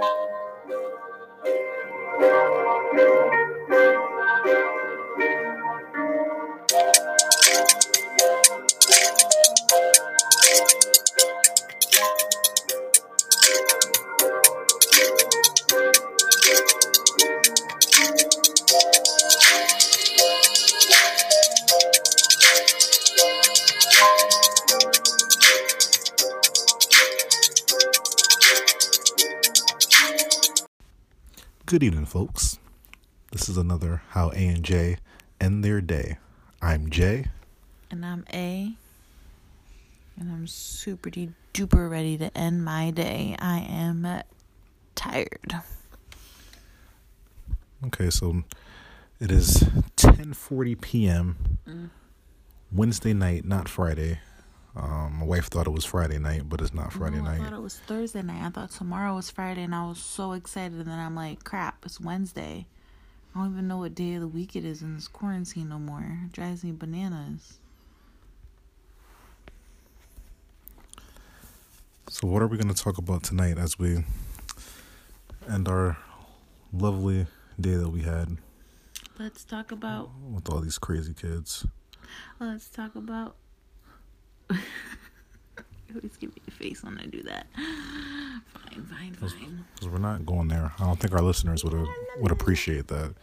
Thank you. Good evening, folks. This is another How A and J End Their Day. I'm Jay. And I'm A. And I'm super duper ready to end my day. I am tired. Okay, so it is 10:40 p.m. Mm. Wednesday night, not Friday. Um, my wife thought it was Friday night, but it's not Friday No, night. I thought it was Thursday night. I thought tomorrow was Friday, and I was so excited. And then I'm like, crap, it's Wednesday. I don't even know what day of the week it is in this quarantine no more. It drives me bananas. So, what are we going to talk about tonight as we end our lovely day that we had Let's talk about. with all these crazy kids? Let's talk about. Always give me a face when I do that. Fine, fine, fine. Because we're not going there. I don't think our listeners would uh, would appreciate that.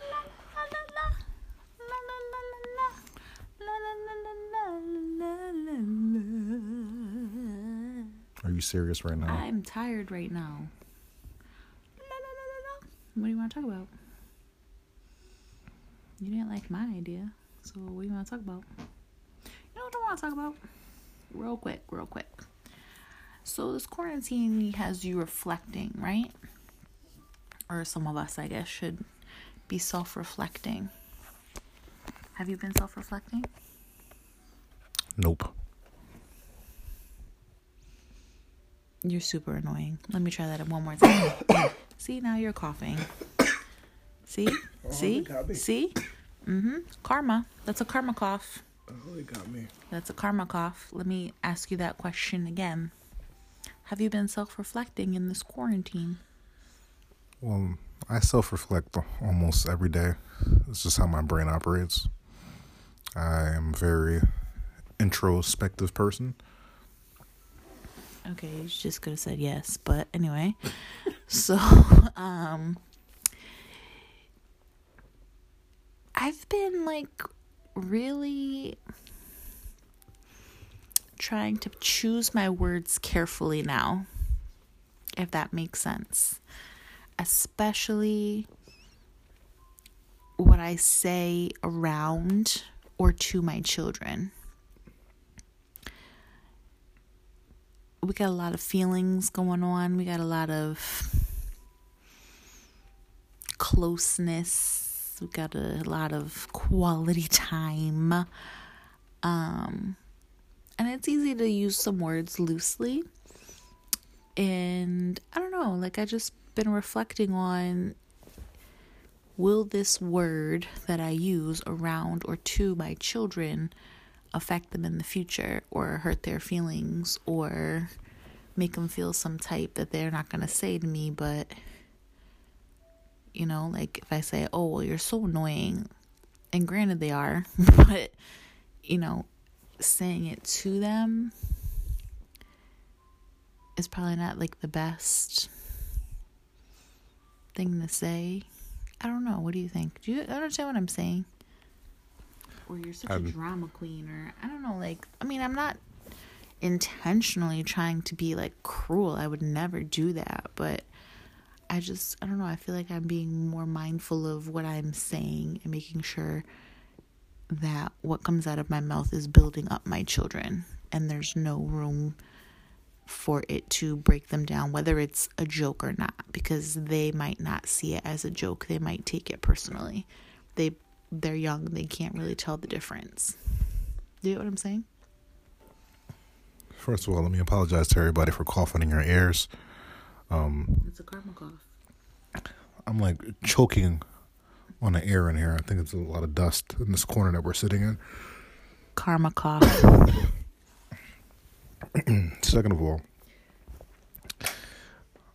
Are you serious right now? I'm tired right now. What do you want to talk about? You didn't like my idea, so what do you want to talk about? You know what I want to talk about? Real quick, real quick. So this quarantine has you reflecting, right? Or some of us, I guess, should be self-reflecting. Have you been self-reflecting? Nope. You're super annoying. Let me try that one more time. See, now you're coughing. See? See? See? Mm-hmm. Karma. That's a karma cough. Oh, they got me. That's a karma cough. Let me ask you that question again. Have you been self-reflecting in this quarantine? Well, I self reflect almost every day. It's just how my brain operates. I am a very introspective person. Okay, you just could have said yes, but anyway. so, um I've been like really trying to choose my words carefully now. If that makes sense. Especially what I say around or to my children. we got a lot of feelings going on. We got a lot of closeness. We got a lot of quality time. Um and it's easy to use some words loosely. And I don't know, like I just been reflecting on will this word that I use around or to my children affect them in the future or hurt their feelings or make them feel some type that they're not going to say to me but you know like if i say oh well you're so annoying and granted they are but you know saying it to them is probably not like the best thing to say. I don't know. What do you think? Do you understand what i'm saying? Or you're such I'm- a drama queen or I don't know like I mean I'm not intentionally trying to be like cruel. I would never do that, but I just I don't know, I feel like I'm being more mindful of what I'm saying and making sure that what comes out of my mouth is building up my children and there's no room for it to break them down whether it's a joke or not because they might not see it as a joke. They might take it personally. They they're young, they can't really tell the difference. Do you know what I'm saying? First of all, let me apologize to everybody for coughing in your ears. Um, It's a karma cough. I'm like choking on the air in here. I think it's a lot of dust in this corner that we're sitting in. Karma cough. Second of all,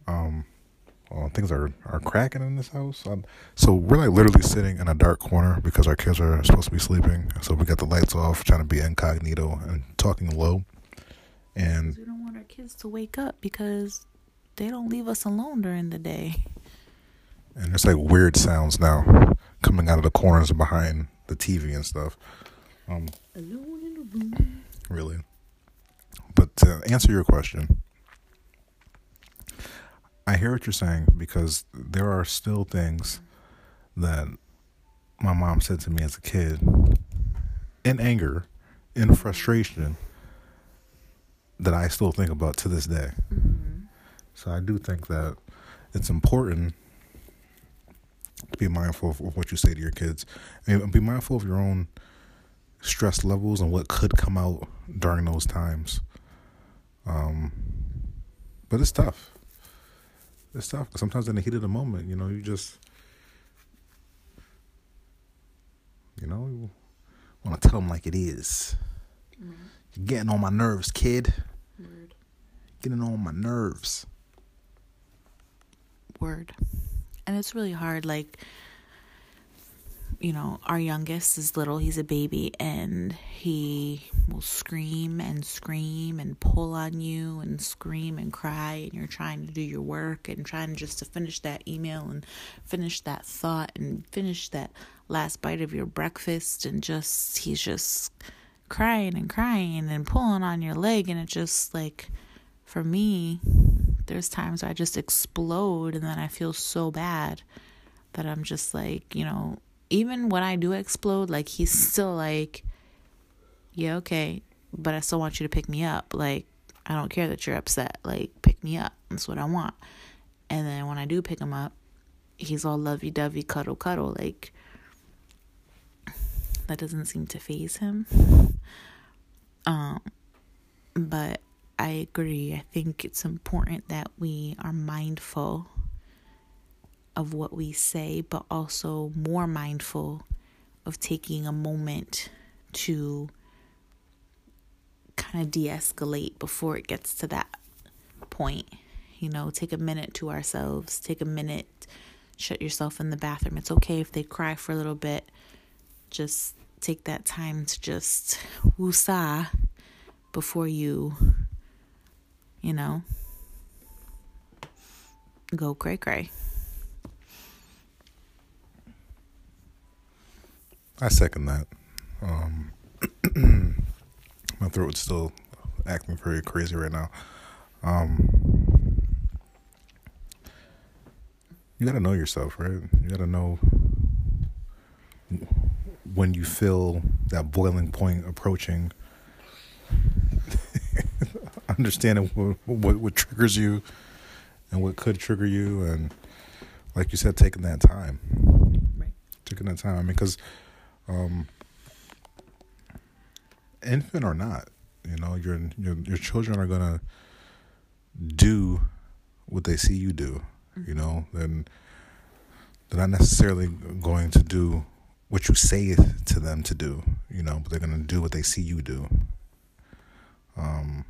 um, uh, things are, are cracking in this house. Um, so we're like literally sitting in a dark corner because our kids are supposed to be sleeping. So we got the lights off, trying to be incognito and talking low. And we don't want our kids to wake up because they don't leave us alone during the day. And there's like weird sounds now coming out of the corners behind the TV and stuff. Um, alone in the room. Really. But to answer your question, I hear what you're saying because there are still things that my mom said to me as a kid in anger, in frustration, that I still think about to this day. Mm-hmm. So I do think that it's important to be mindful of, what you say to your kids. Mean, be mindful of your own stress levels and what could come out during those times. Um, but it's tough it's tough. Sometimes in the heat of the moment, you know, you just, you know, you want to tell them like it is. Mm-hmm. You're getting on my nerves, kid. Word. Getting on my nerves. Word. And it's really hard, like you know, our youngest is little, he's a baby, and he will scream and scream and pull on you and scream and cry, and you're trying to do your work and trying just to finish that email and finish that thought and finish that last bite of your breakfast, and just, he's just crying and crying and pulling on your leg, and it just like, for me, there's times where I just explode, and then I feel so bad that I'm just like, you know, even when I do explode, like he's still like, yeah, okay, but I still want you to pick me up. Like, I don't care that you're upset. Like, pick me up. That's what I want. And then when I do pick him up, he's all lovey dovey, cuddle, cuddle. Like, that doesn't seem to phase him. Um, but I agree. I think it's important that we are mindful of what we say, but also more mindful of taking a moment to kind of de escalate before it gets to that point. You know, take a minute to ourselves, take a minute, shut yourself in the bathroom. It's okay if they cry for a little bit. Just take that time to just woosah before you, you know, go cray cray. I second that. Um, my throat is still acting very crazy right now. Um, you got to know yourself, right? You got to know when you feel that boiling point approaching. Understanding what, what, what triggers you and what could trigger you, and like you said, taking that time, right. taking that time. I mean, because um, infant or not, you know, your your your children are gonna do what they see you do. You know, then they're not necessarily going to do what you say to them to do. You know, but they're gonna do what they see you do. Um,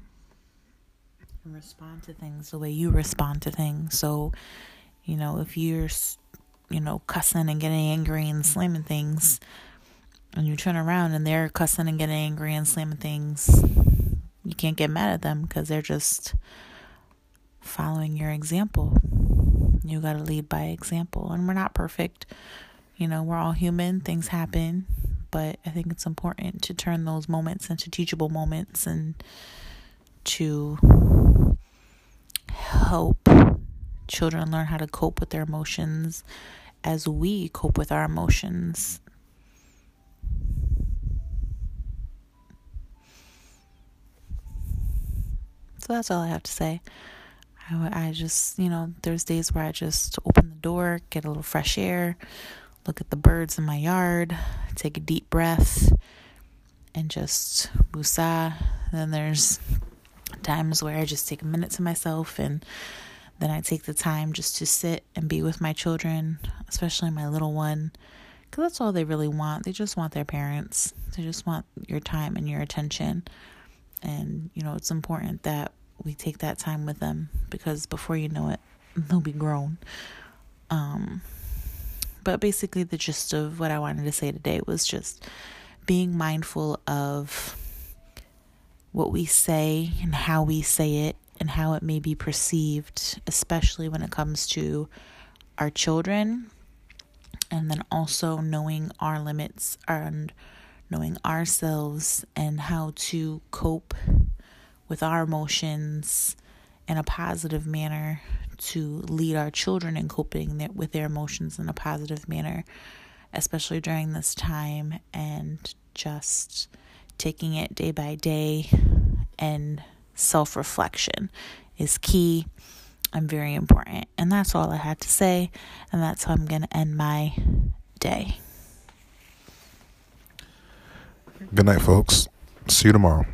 respond to things the way you respond to things. So, you know, if you're, you know, cussing and getting angry and slamming things and you turn around and they're cussing and getting angry and slamming things, you can't get mad at them because they're just following your example. You got to lead by example. And we're not perfect. You know, we're all human, things happen. But I think it's important to turn those moments into teachable moments and to help children learn how to cope with their emotions as we cope with our emotions So that's all I have to say. I, I just, you know, there's days where I just open the door, get a little fresh air, look at the birds in my yard, take a deep breath, and just woosah. Then there's times where I just take a minute to myself and then I take the time just to sit and be with my children, especially my little one, because that's all they really want. They just want their parents, they just want your time and your attention. And, you know, it's important that we take that time with them because before you know it, they'll be grown. Um, but basically, the gist of what I wanted to say today was just being mindful of what we say and how we say it and how it may be perceived, especially when it comes to our children, and then also knowing our limits and knowing ourselves and how to cope with our emotions in a positive manner to lead our children in coping with their emotions in a positive manner, especially during this time, and just taking it day by day and self reflection is key and very important. And that's all I had to say, and that's how I'm going to end my day. Good night, folks. See you tomorrow.